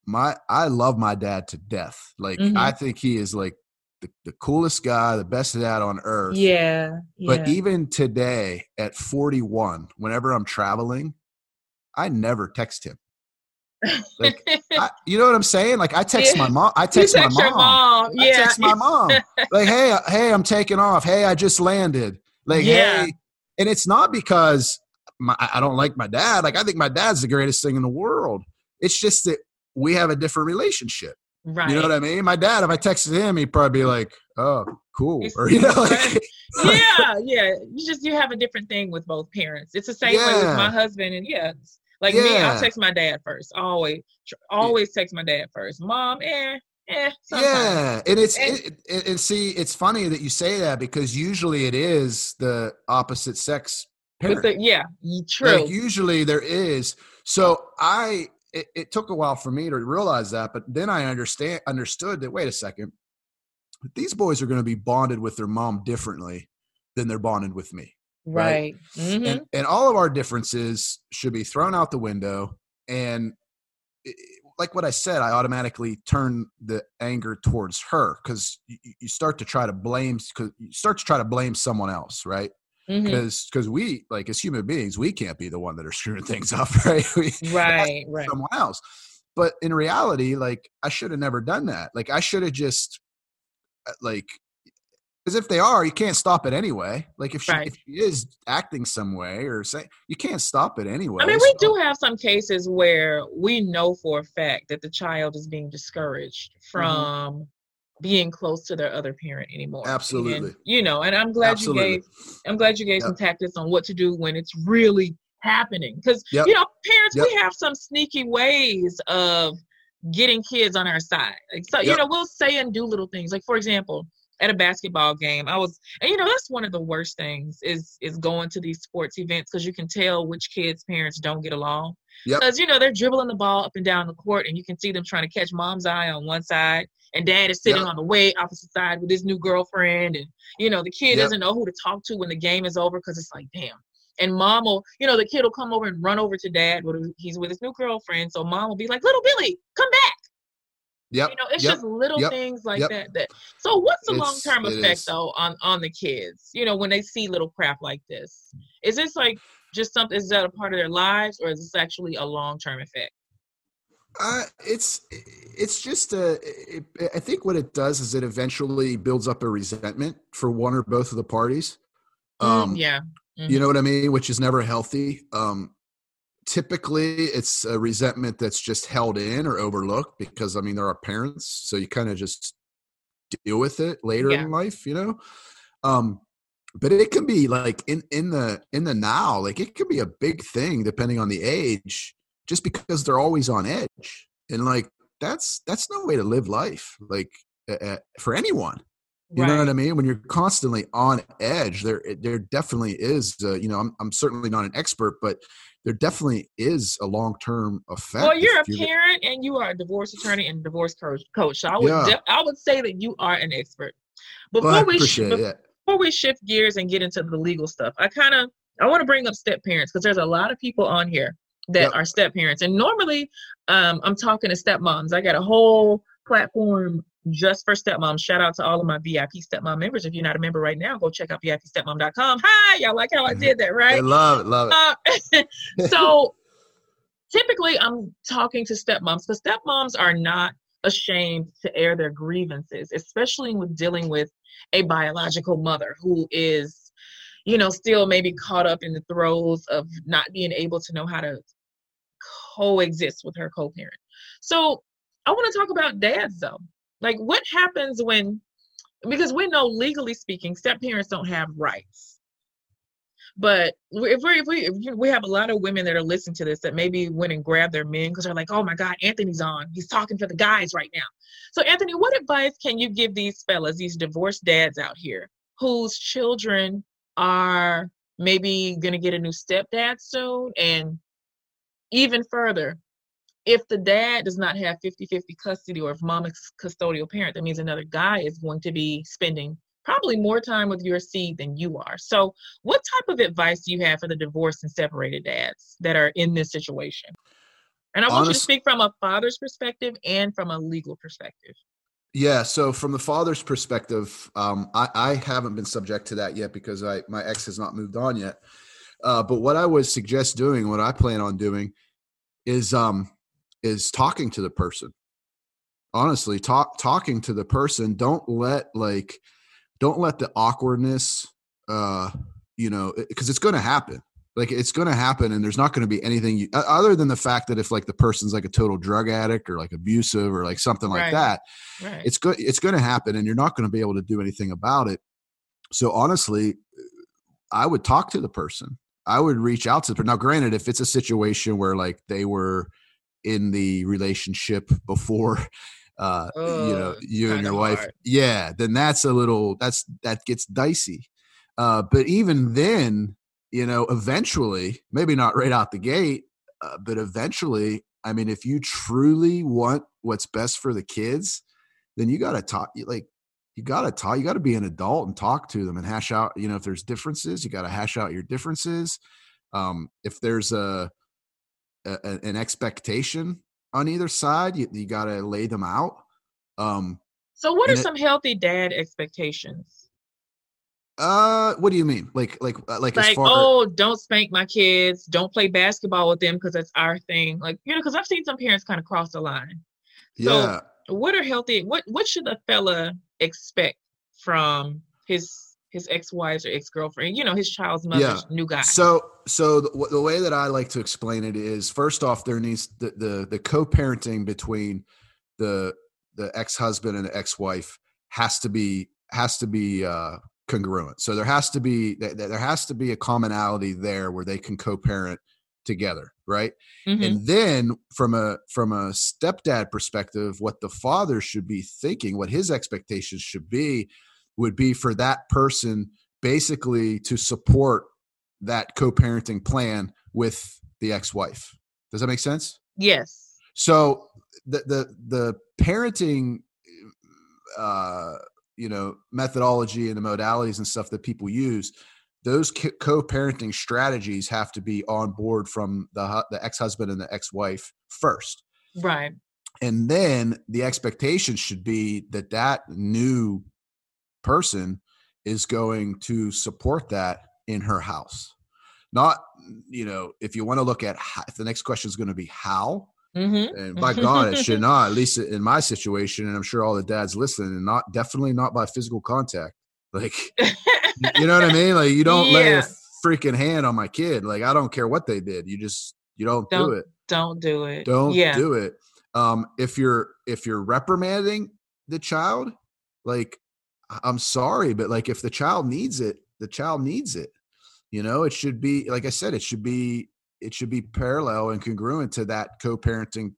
S3: my I love my dad to death. Like
S2: Mhm.
S3: I think he is like the, the coolest guy, the best dad on earth.
S2: yeah.
S3: But even today at 41, whenever I'm traveling, I never text him. Like I, you know what I'm saying? Like I text
S2: Yeah.
S3: my mom. I text,
S2: text
S3: my mom.
S2: mom.
S3: I
S2: Yeah.
S3: text my mom. like, hey, uh, hey, I'm taking off. Hey, I just landed. Like,
S2: Yeah.
S3: hey, and it's not because my, I I don't like my dad. Like, I think my dad's the greatest thing in the world. It's just that we have a different relationship.
S2: right.
S3: You know what I mean? My dad, if I texted him, he'd probably be like, "Oh, cool," or you know, like,
S2: yeah, yeah. You just you have a different thing with both parents. It's the same way with my husband, and yeah, like me, I'll text my dad first. Always, always text my dad first. Mom, eh, eh. Sometimes.
S3: yeah, and it's
S2: And-
S3: it, it, and see, it's funny that you say that because usually it is the opposite sex parent.
S2: the, yeah, true.
S3: Like usually there is. So I it, it took a while for me to realize that, but then I understand understood that wait a second. These boys are going to be bonded with their mom differently than they're bonded with me.
S2: right. Mhm.
S3: And and all of our differences should be thrown out the window and it- like what I said, I automatically turn the anger towards her because you, you start to try to blame, cause you start to try to blame someone else, right? Because because we like as human beings we can't be the one that are screwing things up right we,
S2: Right, right.
S3: someone else but in reality like i should have never done that like i should have just uh, like because if they are you can't stop it anyway like if she
S2: Right.
S3: if she is acting some way or say you can't stop it anyway
S2: I mean, we
S3: so-
S2: do have some cases where we know for a fact that the child is being discouraged
S3: Mm-hmm.
S2: Being close to their other parent anymore. And,
S3: Absolutely.
S2: you know, and I'm glad
S3: Absolutely.
S2: you gave I'm glad you gave some tactics on what to do when it's really happening. Because
S3: Yep.
S2: you know, parents, we have some sneaky ways of getting kids on our side. Like so, you know, we'll say and do little things. Like for example, at a basketball game, I was and you know, that's one of the worst things is is going to these sports events because you can tell which kids' parents don't get along.
S3: Yep.
S2: Because you know, they're dribbling the ball up and down the court and you can see them trying to catch mom's eye on one side and dad is sitting
S3: Yep.
S2: on the way opposite side with his new girlfriend and you know the kid
S3: Yep.
S2: doesn't know who to talk to when the game is over because it's like damn and mom will you know the kid will come over and run over to dad when he's with his new girlfriend so mom will be like little billy come back
S3: yep
S2: you know it's
S3: yep.
S2: just little
S3: Yep.
S2: things like
S3: Yep.
S2: that that so what's the
S3: It's-
S2: long-term effect though on on the kids you know when they see little crap like this is this like just something is that a part of their lives or is this actually a long-term effect
S3: Uh, it's it's just a. It, I think what it does is it eventually builds up a resentment for one or both of the parties.
S2: Mm,
S3: Um,
S2: yeah
S3: You know what I mean? Which is never healthy. Um, typically, it's a resentment that's just held in or overlooked because I mean there are parents, so you kind of just deal with it later
S2: Yeah.
S3: in life. You know. Um, but it can be like in in the in the now, like it could be a big thing depending on the age, just because they're always on edge, and like that's that's no way to live life, like uh, for anyone. You know what I mean? When you're constantly on edge, there there definitely is. Uh, you know, I'm I'm certainly not an expert, but there definitely is a long term effect.
S2: Well, you're a
S3: if
S2: parent and you are a divorce attorney and divorce coach. Coach, so I would
S3: Yeah.
S2: def- I would say that you are an expert.
S3: Well,
S2: Before
S3: I
S2: we sh-
S3: appreciate
S2: bef-
S3: it.
S2: before we shift gears and get into the legal stuff, I kind of I want to bring up step parents because there's a lot of people on here that
S3: Yep.
S2: are step parents, and normally um, I'm talking to stepmoms. I got a whole platform just for stepmoms. Shout out to all of my VIP stepmom members. If you're not a member right now, go check out VIPstepmom.com. Hi, y'all like how I did that,
S3: I
S2: right?
S3: love it, love it.
S2: Uh, so typically I'm talking to stepmoms because stepmoms are not ashamed to air their grievances, especially with dealing with a biological mother who is, you know, still maybe caught up in the throes of not being able to know how to coexist with her co-parent. So I want to talk about dads though. Like what happens when because we know legally speaking, step parents don't have rights. But if we if we if we have a lot of women that are listening to this that maybe went and grabbed their men because they're like, oh my God, Anthony's on. He's talking for the guys right now. So Anthony, what advice can you give these fellas, these divorced dads out here, whose children are maybe gonna get a new stepdad soon, and even further, if the dad does not have 50-50 custody or if mom is custodial parent, that means another guy is going to be spending probably more time with your seed than you are. So, what type of advice do you have for the divorced and separated dads that are in this situation? And I want Honest, you to speak from a father's perspective and from a legal perspective.
S3: Yeah. So, from the father's perspective, um, I, I, haven't been subject to that yet because I my ex has not moved on yet. Uh, but what I would suggest doing, what I plan on doing, is um, is talking to the person. Honestly, talk talking to the person. Don't let like don't let the awkwardness uh you know because it's going to happen like it's going to happen and there's not going to be anything you, other than the fact that if like the person's like a total drug addict or like abusive or like something like right. that right. it's good it's going to happen and you're not going to be able to do anything about it so honestly i would talk to the person i would reach out to them now granted if it's a situation where like they were in the relationship before uh you know you and your wife hard. yeah then that's a little that's that gets dicey uh but even then you know eventually maybe not right out the gate uh, but eventually i mean if you truly want what's best for the kids then you got to talk like you got to talk you got to be an adult and talk to them and hash out you know if there's differences you got to hash out your differences um if there's a, a an expectation on either side. You, you got to lay them out. Um,
S2: so, what are it, some healthy dad expectations?
S3: Uh, what do you mean? Like, like, uh, like,
S2: like, far- oh, don't spank my kids. Don't play basketball with them because that's our thing. Like, you know, because I've seen some parents kind of cross the line. So, yeah. What are healthy? What What should a fella expect from his his ex-wives or ex-girlfriend you know his child's mother's yeah. new guy
S3: so so the, the, way that i like to explain it is first off there needs the the, the co-parenting between the the ex-husband and the ex-wife has to be has to be uh congruent so there has to be there has to be a commonality there where they can co-parent together right mm-hmm. and then from a from a stepdad perspective what the father should be thinking what his expectations should be would be for that person basically to support that co-parenting plan with the ex-wife. Does that make sense?
S2: Yes.
S3: So the the the parenting uh you know methodology and the modalities and stuff that people use those co-parenting strategies have to be on board from the the ex-husband and the ex-wife first
S2: right
S3: and then the expectation should be that that new person is going to support that in her house. Not, you know, if you want to look at how, if the next question is going to be how, mm-hmm. and by God, it should not, at least in my situation, and I'm sure all the dads listening, and not definitely not by physical contact. Like, you know what I mean? Like, you don't yeah. lay a freaking hand on my kid. Like, I don't care what they did. You just, you don't, don't do it.
S2: Don't do it.
S3: Don't yeah. do it. Um, if you're, if you're reprimanding the child, like I'm sorry, but like if the child needs it, the child needs it. You know, it should be like I said, it should be it should be parallel and congruent to that co-parenting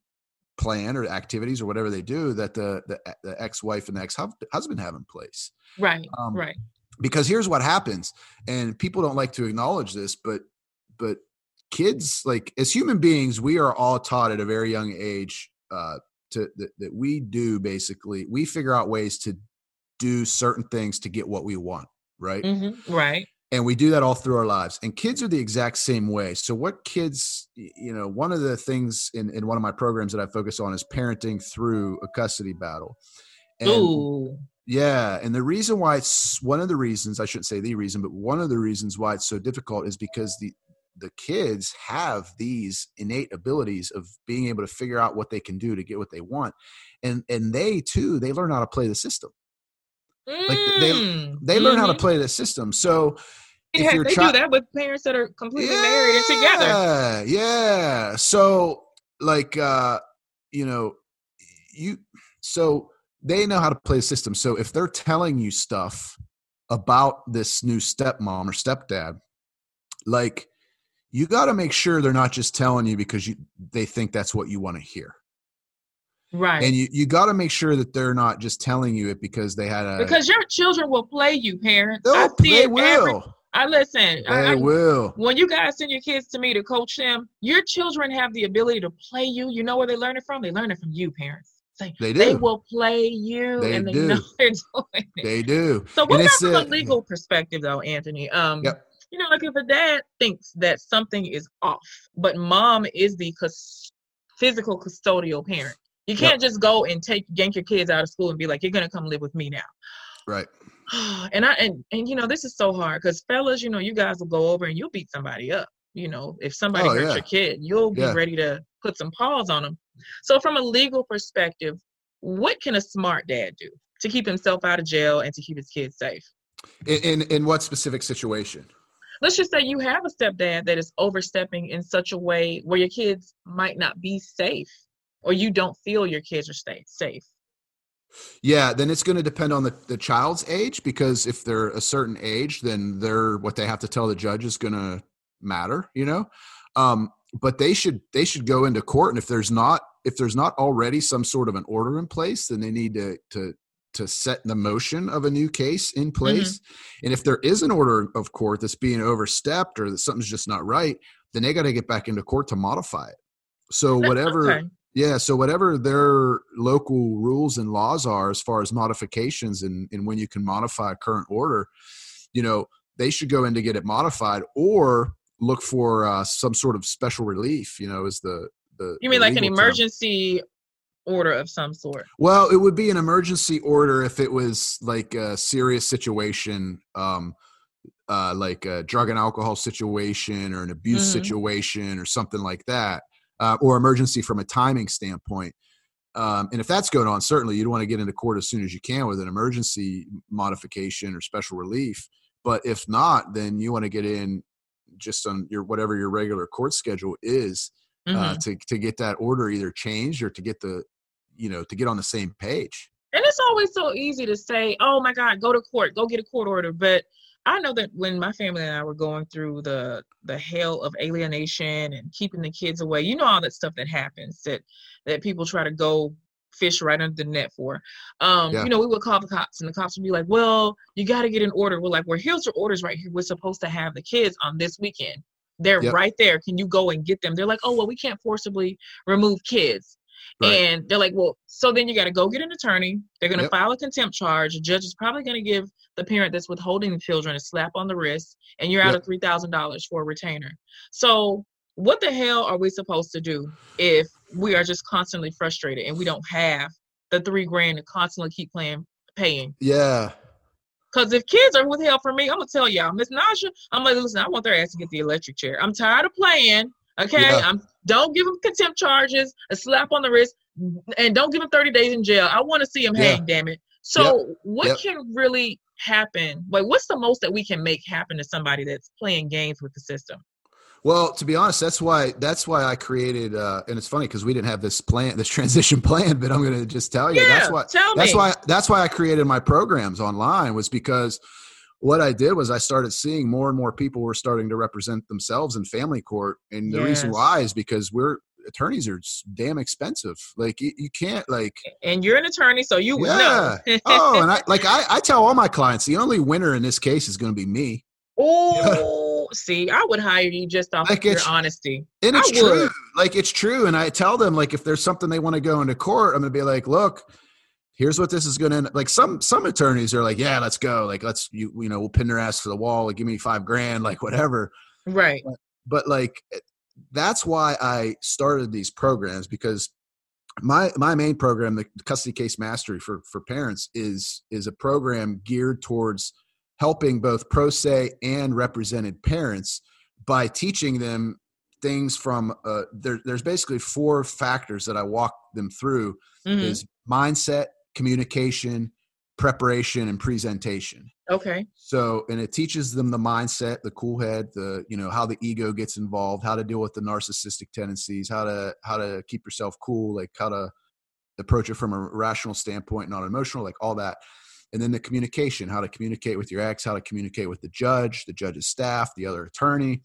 S3: plan or activities or whatever they do that the the, the ex-wife and the ex-husband have in place.
S2: Right. Um, right.
S3: Because here's what happens, and people don't like to acknowledge this, but but kids like as human beings, we are all taught at a very young age uh, to that, that we do basically we figure out ways to do certain things to get what we want, right?
S2: Mm-hmm. Right.
S3: And we do that all through our lives. And kids are the exact same way. So, what kids, you know, one of the things in, in one of my programs that I focus on is parenting through a custody battle.
S2: And Ooh.
S3: Yeah. And the reason why it's one of the reasons, I shouldn't say the reason, but one of the reasons why it's so difficult is because the, the kids have these innate abilities of being able to figure out what they can do to get what they want and and they too they learn how to play the system like they they learn mm-hmm. how to mm-hmm. play the system. So your
S2: they
S3: child
S2: do that with parents that are completely married and together.
S3: Yeah, yeah. So like uh, you know, you so they know how to play the system. So if they're telling you stuff about this new stepmom or stepdad, like you got to make sure they're not just telling you because you they think that's what you want to hear.
S2: Right.
S3: And you, you got to make sure that they're not just telling you it because they had a
S2: because your children will play you, parents.
S3: They'll-
S2: I
S3: they
S2: it every. I listen.
S3: They
S2: I-
S3: will.
S2: when you guys send your kids to me to coach them, your children have the ability to play you. You know where they learn it from? They learn it from you, parents.
S3: They
S2: They
S3: do.
S2: will play you,
S3: They
S2: and they
S3: do.
S2: know they're doing it.
S3: They do.
S2: so, what about from a
S3: a-
S2: legal perspective, though, Anthony? Um,
S3: Yep.
S2: you know, like if a dad thinks that something is off, but mom is the cus- physical custodial parent, you can't just go and take yank your kids out of school and be like, "You're gonna come live with me now."
S3: Right.
S2: and I and and you know this is so hard because fellas, you know, you guys will go over and you'll beat somebody up. You know, if somebody
S3: Oh,
S2: hurts
S3: yeah.
S2: your kid, you'll be
S3: Yeah.
S2: ready to put some paws on them. So, from a legal perspective, what can a smart dad do to keep himself out of jail and to keep his kids safe?
S3: In, in in what specific situation?
S2: Let's just say you have a stepdad that is overstepping in such a way where your kids might not be safe, or you don't feel your kids are stay safe.
S3: Yeah, then it's going to depend on the, the child's age because if they're a certain age, then they're what they have to tell the judge is going to matter, you know. Um, but they should they should go into court, and if there's not if there's not already some sort of an order in place, then they need to to to set the motion of a new case in place. And if there is an order of court that's being overstepped or that something's just not right, then they got to get back into court to modify it. So whatever
S2: Okay.
S3: Yeah, so whatever their local rules and laws are as far as modifications and, and when you can modify a current order, you know, they should go in to get it modified or look for uh, some sort of special relief, you know, is the the
S2: You mean
S3: the
S2: like an
S3: legal term.
S2: emergency order of some sort?
S3: Well, it would be an emergency order if it was like a serious situation, um, uh, like a drug and alcohol situation or an abuse
S2: Mhm.
S3: situation or something like that, uh, or emergency from a timing standpoint. Um, and if that's going on, certainly you'd want to get into court as soon as you can with an emergency modification or special relief. But if not, then you want to get in just on your whatever your regular court schedule is uh,
S2: Mhm.
S3: to to get that order either changed or to get the you know to get on the same page.
S2: And it's always so easy to say, "Oh my God, go to court, go get a court order." But I know that when my family and I were going through the the hell of alienation and keeping the kids away, you know all that stuff that happens that that people try to go fish right under the net for. Um,
S3: Yeah.
S2: you know, we would call the cops, and the cops would be like, "Well, you got to get an order." We're like, "Well, here's your orders right here. We're supposed to have the kids on this weekend. They're
S3: Yep.
S2: right there. Can you go and get them?" They're like, "Oh, well, we can't forcibly remove kids."
S3: Right.
S2: And they're like, well, so then you got to go get an attorney. They're going to
S3: Yep.
S2: file a contempt charge. The judge is probably going to give the parent that's withholding the children a slap on the wrist, and you're out
S3: Yep.
S2: of three thousand dollars for a retainer. So, what the hell are we supposed to do if we are just constantly frustrated and we don't have the three grand to constantly keep playing paying?
S3: Yeah,
S2: Because if kids are withheld from me, I'm gonna tell y'all, Miss Nasha, I'm like, listen, I want their ass to get the electric chair. I'm tired of playing. Okay,
S3: Yeah.
S2: I'm don't give him contempt charges, a slap on the wrist, and don't give him 30 days in jail. I want to see him
S3: Yeah.
S2: hang. Damn it. So what
S3: Yep.
S2: can really happen? Like, what's the most that we can make happen to somebody that's playing games with the system?
S3: Well, to be honest, that's why that's why I created. Uh, and it's funny because we didn't have this plan, this transition plan. But I'm going to just tell you
S2: yeah,
S3: that's why
S2: tell
S3: that's why that's why I created my programs online was because what I did was I started seeing more and more people were starting to represent themselves in family court, and the reason why is because we're attorneys are damn expensive. Like you, you can't like
S2: and you're an attorney, so you would
S3: Yeah.
S2: know.
S3: oh, and I like I, I tell all my clients the only winner in this case is going to be me.
S2: oh, see, I would hire you just off
S3: Like
S2: of your honesty.
S3: And
S2: I
S3: it's
S2: would.
S3: true. Like it's true. And I tell them like if there's something they want to go into court, I'm gonna be like, look, here's what this is gonna end. Like some some attorneys are like, yeah, let's go. Like let's you you know we'll pin their ass to the wall. Like give me five grand. Like whatever.
S2: Right.
S3: But like that's why I started these programs because my my main program, the custody case mastery for for parents, is is a program geared towards helping both pro se and represented parents by teaching them things from uh, there, there's basically four factors that I walk them through
S2: Mhm.
S3: is mindset, communication, preparation and presentation.
S2: Okay.
S3: So, and it teaches them the mindset, the cool head, the you know how the ego gets involved, how to deal with the narcissistic tendencies, how to how to keep yourself cool, like how to approach it from a rational standpoint, not emotional, like all that. And then the communication, how to communicate with your ex, how to communicate with the judge, the judge's staff, the other attorney,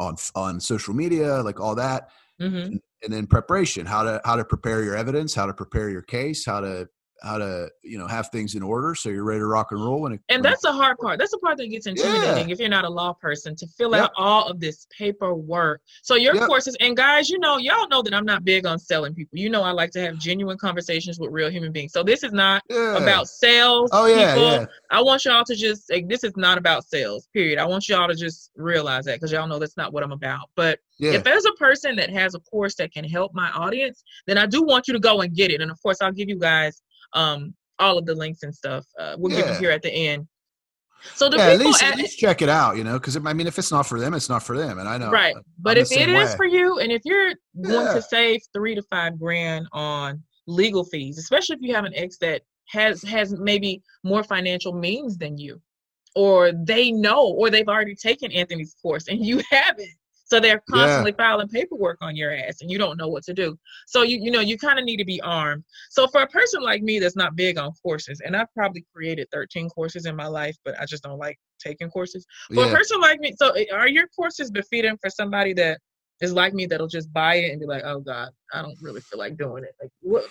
S3: on on social media, like all that.
S2: hmm
S3: And, and then preparation, how to how to prepare your evidence, how to prepare your case, how to how to you know have things in order so you're ready to rock and roll when it,
S2: And that's the hard part. That's the part that gets intimidating if you're not a law person to fill
S3: Yep.
S2: out all of this paperwork. So your
S3: Yep.
S2: courses, and guys, you know, y'all know that I'm not big on selling people. You know, I like to have genuine conversations with real human beings. So this is not
S3: yeah.
S2: about sales.
S3: oh yeah
S2: people.
S3: yeah
S2: I want y'all to just like this is not about sales. Period. I want y'all to just realize that because y'all know that's not what I'm about. But
S3: yeah
S2: if there's a person that has a course that can help my audience, then I do want you to go and get it. And of course, I'll give you guys um all of the links and stuff. Uh, we'll give
S3: Yeah.
S2: them here at the end. So the
S3: yeah, at
S2: people
S3: least,
S2: at,
S3: at least check it out, you know, because I mean, if it's not for them, it's not for them, and I know.
S2: right,
S3: I'm
S2: but if it
S3: same
S2: is for you, and if you're going to save three to five grand on legal fees, especially if you have an ex that has has maybe more financial means than you, or they know, or they've already taken Anthony's course and you haven't. So they're
S3: Yeah.
S2: constantly filing paperwork on your ass and you don't know what to do. So you you know you kind of need to be armed. So for a person like me that's not big on courses, and I've probably created 13 courses in my life, but I just don't like taking courses. For a person like me, so uh, are your courses befitting for somebody that is like me that'll just buy it and be like, oh God, I don't really feel like doing it. Like what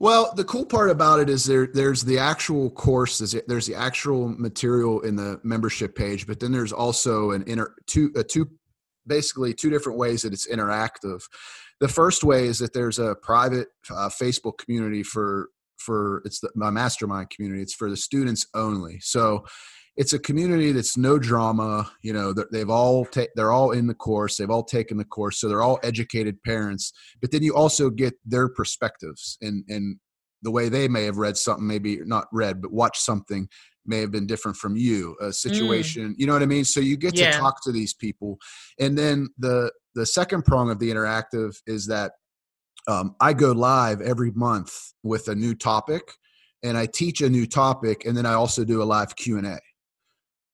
S3: Well, the cool part about it is there there's the actual course, there's, there's the actual material in the membership page, but then there's also an inner two a two basically two different ways that it's interactive. The first way is that there's a private uh, Facebook community for for it's the, my mastermind community. It's for the students only. So it's a community that's no drama. You know, they've all ta- they're all in the course. They've all taken the course, so they're all educated parents. But then you also get their perspectives and and the way they may have read something, maybe not read, but watched something may have been different from you. A situation, you know what I mean. So you get
S2: Yeah.
S3: to talk to these people, and then the the second prong of the interactive is that um, I go live every month with a new topic, and I teach a new topic, and then I also do a live Q and A.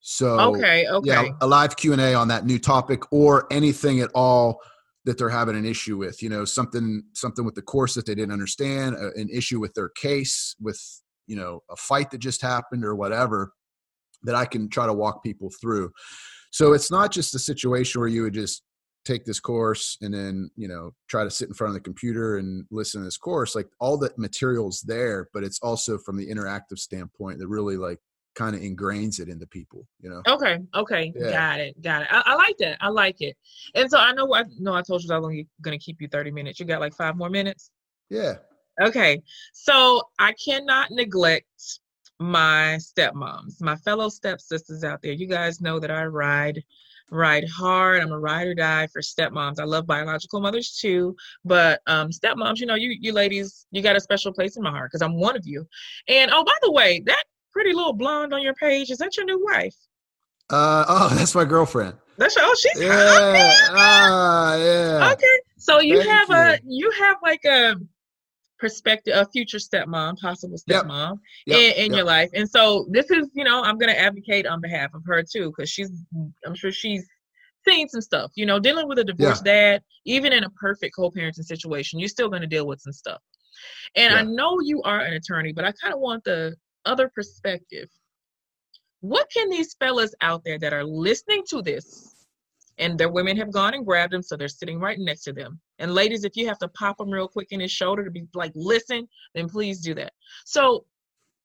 S3: So
S2: okay, okay.
S3: yeah, a live Q and A on that new topic or anything at all that they're having an issue with. You know, something something with the course that they didn't understand, uh, an issue with their case, with you know a fight that just happened or whatever that I can try to walk people through. So it's not just a situation where you would just take this course and then you know try to sit in front of the computer and listen to this course like all the materials there but it's also from the interactive standpoint that really like kind of ingrains it into people you know
S2: Okay, okay,
S3: Yeah.
S2: got it, got it. I, I like that. I like it. And so I know I know I told you I was only gonna keep you 30 minutes. You got like five more minutes?
S3: yeah
S2: Okay. So I cannot neglect my stepmoms, my fellow stepsisters out there. You guys know that I ride ride hard. I'm a ride or die for stepmoms. I love biological mothers too, but um stepmoms, you know, you you ladies, you got a special place in my heart because I'm one of you. And oh, by the way, that pretty little blonde on your page, is that your new wife?
S3: uh oh that's my girlfriend
S2: That's your, oh she's
S3: yeah ah yeah
S2: okay so you
S3: Thank
S2: have a you have like a perspective a future stepmom possible stepmom
S3: Yep,
S2: in, in
S3: yep.
S2: your life. And so this is you know i'm going to advocate on behalf of her too because she's i'm sure she's seen some stuff you know dealing with a divorced dad even in a perfect co-parenting situation you're still going to deal with some stuff. And i know you are an attorney but i kind of want the other perspective. What can these fellas out there that are listening to this and their women have gone and grabbed them, so they're sitting right next to them. And ladies, if you have to pop him real quick in his shoulder to be like, listen, then please do that. So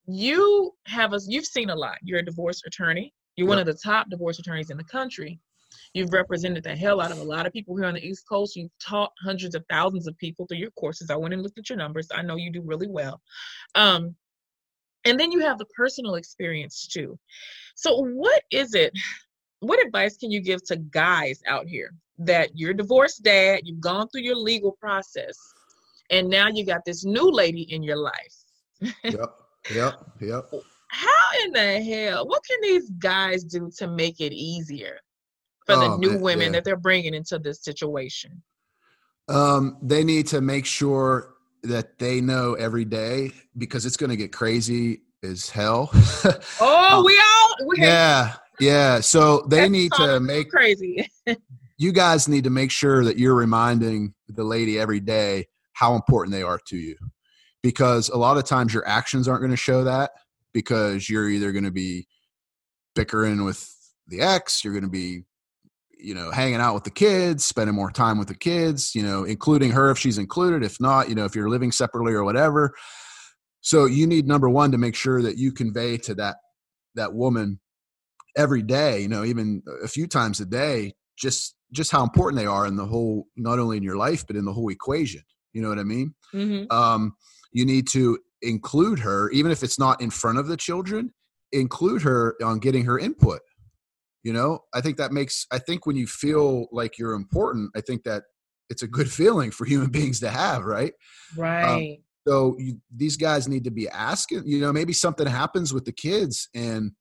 S2: you have us, you've seen a lot. You're a divorce attorney. You're one of the top divorce attorneys in the country. You've represented the hell out of a lot of people here on the East Coast. You've taught hundreds of thousands of people through your courses. I went and looked at your numbers. I know you do really well. Um, and then you have the personal experience too. So, what is it? What advice can you give to guys out here that you're divorced dad, you've gone through your legal process, and now you got this new lady in your life?
S3: yep yep yep
S2: How in the hell? What can these guys do to make it easier for the
S3: Oh,
S2: new
S3: man,
S2: women
S3: yeah.
S2: that they're bringing into this situation?
S3: Um, they need to make sure that they know every day because it's going to get crazy as hell.
S2: Oh, we all we
S3: yeah, yeah. So they
S2: that's
S3: need to make
S2: crazy.
S3: you guys need to make sure that you're reminding the lady every day how important they are to you because a lot of times your actions aren't going to show that because you're either going to be bickering with the ex you're going to be you know hanging out with the kids spending more time with the kids you know including her if she's included if not you know if you're living separately or whatever so you need number one to make sure that you convey to that that woman every day you know even a few times a day just just how important they are in the whole not only in your life but in the whole equation you know what i mean?
S2: Hmm
S3: um, you need to include her even if it's not in front of the children include her on getting her input you know? I think that makes i think when you feel like you're important i think that it's a good feeling for human beings to have right?
S2: Right.
S3: so you, these guys need to be asking you know maybe something happens with the kids and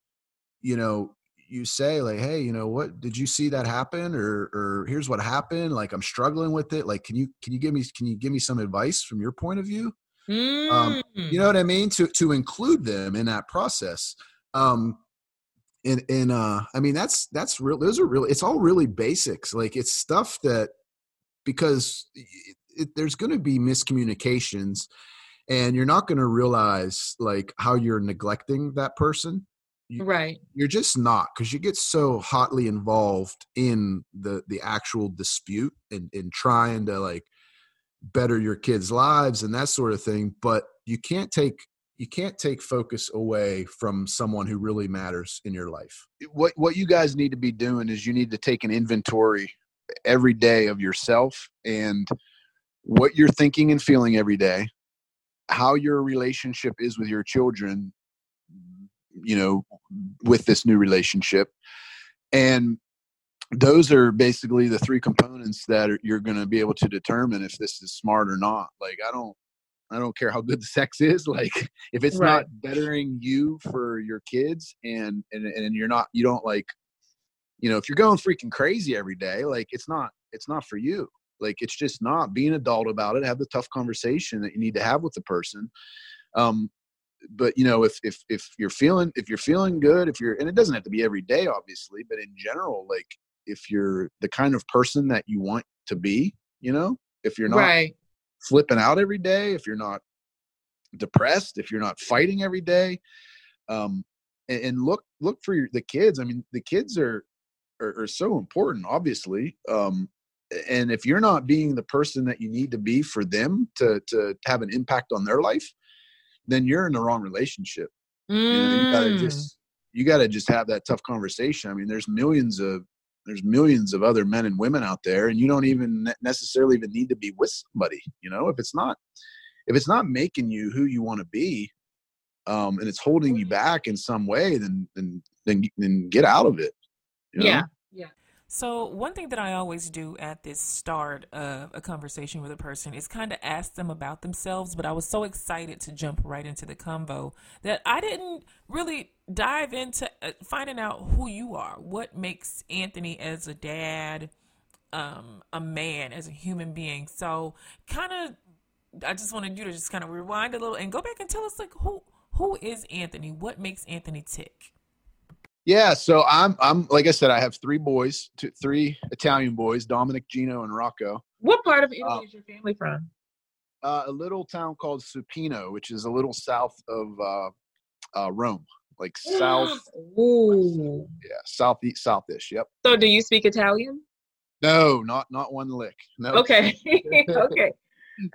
S3: you know you say like hey you know what? Did you see that happen? Or or here's what happened. Like i'm struggling with it. Like can you can you give me can you give me some advice from your point of view? Um,
S2: Mm.
S3: you know what i mean? To to include them in that process. Um and and uh i mean that's that's real those are really it's all really basics. Like it's stuff that because it, it, there's going to be miscommunications and you're not going to realize like how you're neglecting that person
S2: right.
S3: you're just not because you get so hotly involved in the the actual dispute and and trying to like better your kids lives and that sort of thing but you can't take you can't take focus away from someone who really matters in your life what what you guys need to be doing is you need to take an inventory every day of yourself and what you're thinking and feeling every day how your relationship is with your children you know with this new relationship. And those are basically the three components that are, you're going to be able to determine if this is smart or not. Like i don't i don't care how good the sex is. Like if it's
S2: Right.
S3: not bettering you for your kids and and and you're not you don't like you know if you're going freaking crazy every day like it's not it's not for you. Like it's just not. Being adult about it. Have the tough conversation that you need to have with the person. Um but you know if if if you're feeling if you're feeling good if you're and it doesn't have to be every day obviously but in general like if you're the kind of person that you want to be you know if you're not
S2: Right.
S3: flipping out every day if you're not depressed if you're not fighting every day um and, and look look for your, the kids i mean the kids are, are are so important obviously um and if you're not being the person that you need to be for them to to have an impact on their life then you're in the wrong relationship you know you gotta
S2: Mm.
S3: just you gotta just have that tough conversation i mean there's millions of there's millions of other men and women out there and you don't even necessarily even need to be with somebody you know if it's not if it's not making you who you want to be um and it's holding you back in some way then then then, then get out of it you know?
S2: Yeah.
S4: So, one thing that I always do at this start of a conversation with a person is kind of ask them about themselves. But I was so excited to jump right into the convo that I didn't really dive into uh, finding out who you are. What makes Anthony as a dad, um, a man, as a human being. So, kind of, I just wanted you to just kind of rewind a little and go back and tell us, like, who who is Anthony? What makes Anthony tick?
S3: Yeah, so I'm I'm like I said, I have three boys, two, three Italian boys, Dominic, Gino, and Rocco.
S2: What part of Italy
S3: Uh,
S2: is your family from?
S3: Uh, a little town called Supino, which is a little south of uh, uh, Rome, like south,
S2: Ooh.
S3: yeah, southeast, southish. Yep.
S2: So, do you speak Italian?
S3: No, not not one lick. No.
S2: Okay. okay.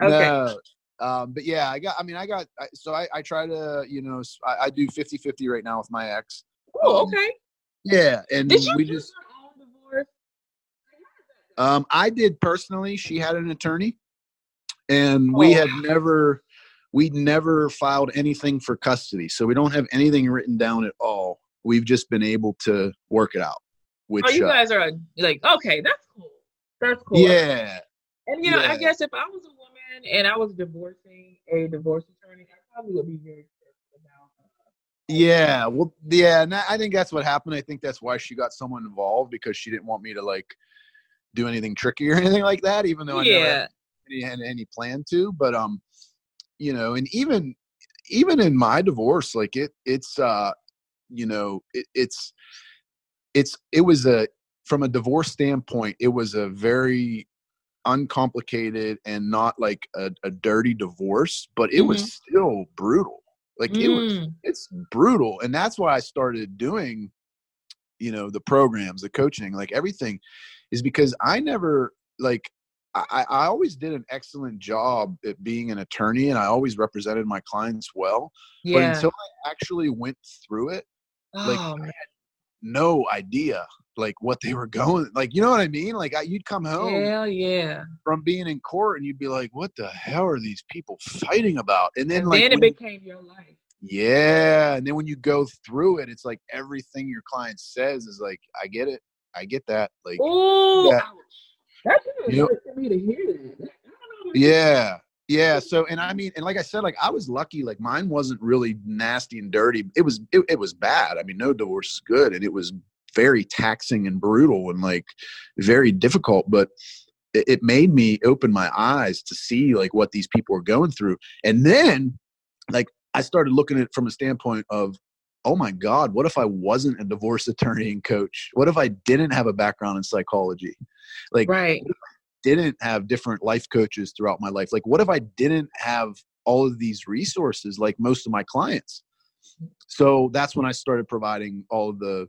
S2: Okay.
S3: No. Um, but yeah, I got. I mean, I got. I, so I, I try to, you know, I do 50-50 right now with my ex.
S2: Oh,
S3: Um,
S2: okay.
S3: Yeah, and
S2: Did you
S3: we just.
S2: your own divorce?
S3: Um, I did personally. She had an attorney, and we
S2: Oh.
S3: had never, we never filed anything for custody. So we don't have anything written down at all. We've just been able to work it out. Which,
S2: Oh, you
S3: uh,
S2: guys are like, okay, that's cool. That's cool.
S3: yeah,
S2: And you know, I guess if I was a woman and I was divorcing a divorce attorney, I probably would be very
S3: yeah. Well, yeah. And I think that's what happened. I think that's why she got someone involved because she didn't want me to like do anything tricky or anything like that. Even though I never
S2: yeah.
S3: had any, had any plan to. But um, you know, and even even in my divorce, like it, it's, uh, you know, it, it's, it's, it was a, from a divorce standpoint, it was a very uncomplicated and not like a, a dirty divorce, but it was still brutal. Like it was,
S2: Mm.
S3: it's brutal. And that's why I started doing, you know, the programs, the coaching, like everything is because I never like I, I always did an excellent job at being an attorney and I always represented my clients well.
S2: Yeah.
S3: But until I actually went through it, like
S2: oh,
S3: I had no idea like what they were going like you know what I mean? Like I, you'd come home
S2: Hell yeah.
S3: from being in court and you'd be like, What the hell are these people fighting about? And then
S2: And
S3: like
S2: then it
S3: you-
S2: became your life.
S3: yeah. And then when you go through it, it's like everything your client says is like, I get it. I get that. Like
S2: Ooh,
S3: Yeah.
S2: ouch. That's really
S3: You know-
S2: hurt for me to hear that. I don't know.
S3: Yeah. Yeah. So, and I mean, and like I said, like I was lucky, like mine wasn't really nasty and dirty. It was, it, it was bad. I mean, no divorce is good. And it was very taxing and brutal and like very difficult, but it, it made me open my eyes to see like what these people were going through. And then like I started looking at it from a standpoint of, oh my God, what if I wasn't a divorce attorney and coach? What if I didn't have a background in psychology? Like,
S2: Right.
S3: Didn't have different life coaches throughout my life? Like, what if I didn't have all of these resources like most of my clients? So that's when I started providing all of the,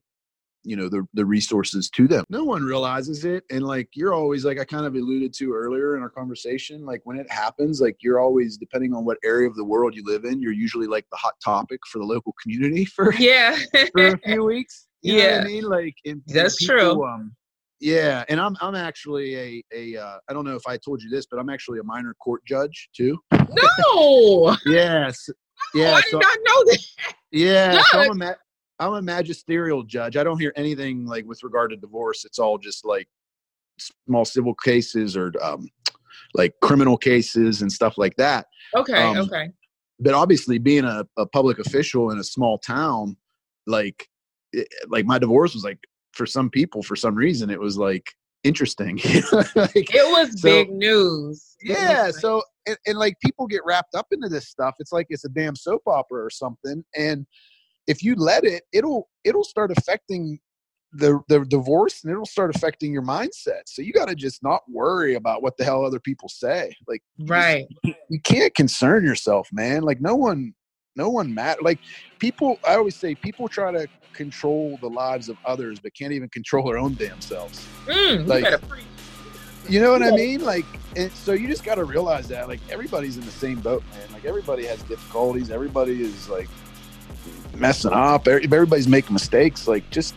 S3: you know, the the resources to them. No one realizes it, and like you're always like I kind of alluded to earlier in our conversation. Like when it happens, like you're always depending on what area of the world you live in, you're usually like the hot topic for the local community for
S2: Yeah.
S3: for a few weeks. You know what
S2: Yeah.
S3: I mean? Like
S2: That's true.
S3: Um, yeah, and I'm I'm actually a a uh, I don't know if I told you this, but I'm actually a minor court judge too.
S2: no.
S3: Yes. Yeah.
S2: I
S3: so
S2: did not know that.
S3: yeah, so I'm a ma- I'm a magisterial judge. I don't hear anything like with regard to divorce. It's all just like small civil cases or um, like criminal cases and stuff like that.
S2: Okay.
S3: Um,
S2: okay.
S3: but obviously being a, a public official in a small town like it, like my divorce was like for some people for some reason it was like interesting like,
S2: It was
S3: so-
S2: big news.
S3: Yeah so and, and like people get wrapped up into this stuff it's like it's a damn soap opera or something and if you let it it'll it'll start affecting the the divorce and it'll start affecting your mindset so you got to just not worry about what the hell other people say like you just-
S2: right.
S3: you can't concern yourself, man. Like no one, no one matter. Like people, I always say people try to control the lives of others, but can't even control their own damn selves.
S2: Mm, you
S3: like-
S2: preach.
S3: You know what I mean? Like, and so you just got to realize that like everybody's in the same boat, man. Like everybody has difficulties. Everybody is like messing up. Everybody's making mistakes. Like just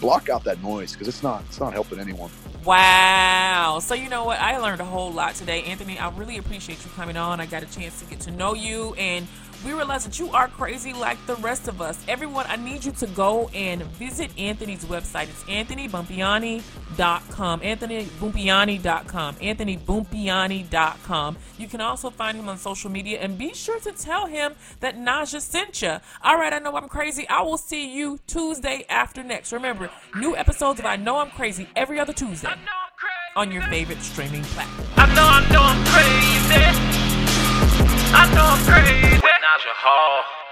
S3: block out that noise because it's not, it's not helping anyone.
S4: Wow. So you know what? I learned a whole lot today, Anthony. I really appreciate you coming on. I got a chance to get to know you and we realize that you are crazy like the rest of us. Everyone, I need you to go and visit Anthony's website. It's anthonybumpiani.com. Anthonybumpiani.com. Anthonybumpiani.com. You can also find him on social media and be sure to tell him that Naja sent you. All right, I know I'm crazy. I will see you Tuesday after next. Remember, new episodes of I Know I'm Crazy every other Tuesday
S1: I know I'm crazy.
S4: on your favorite streaming platform.
S1: I know, I know I'm crazy. I'm crazy. Naja Hall.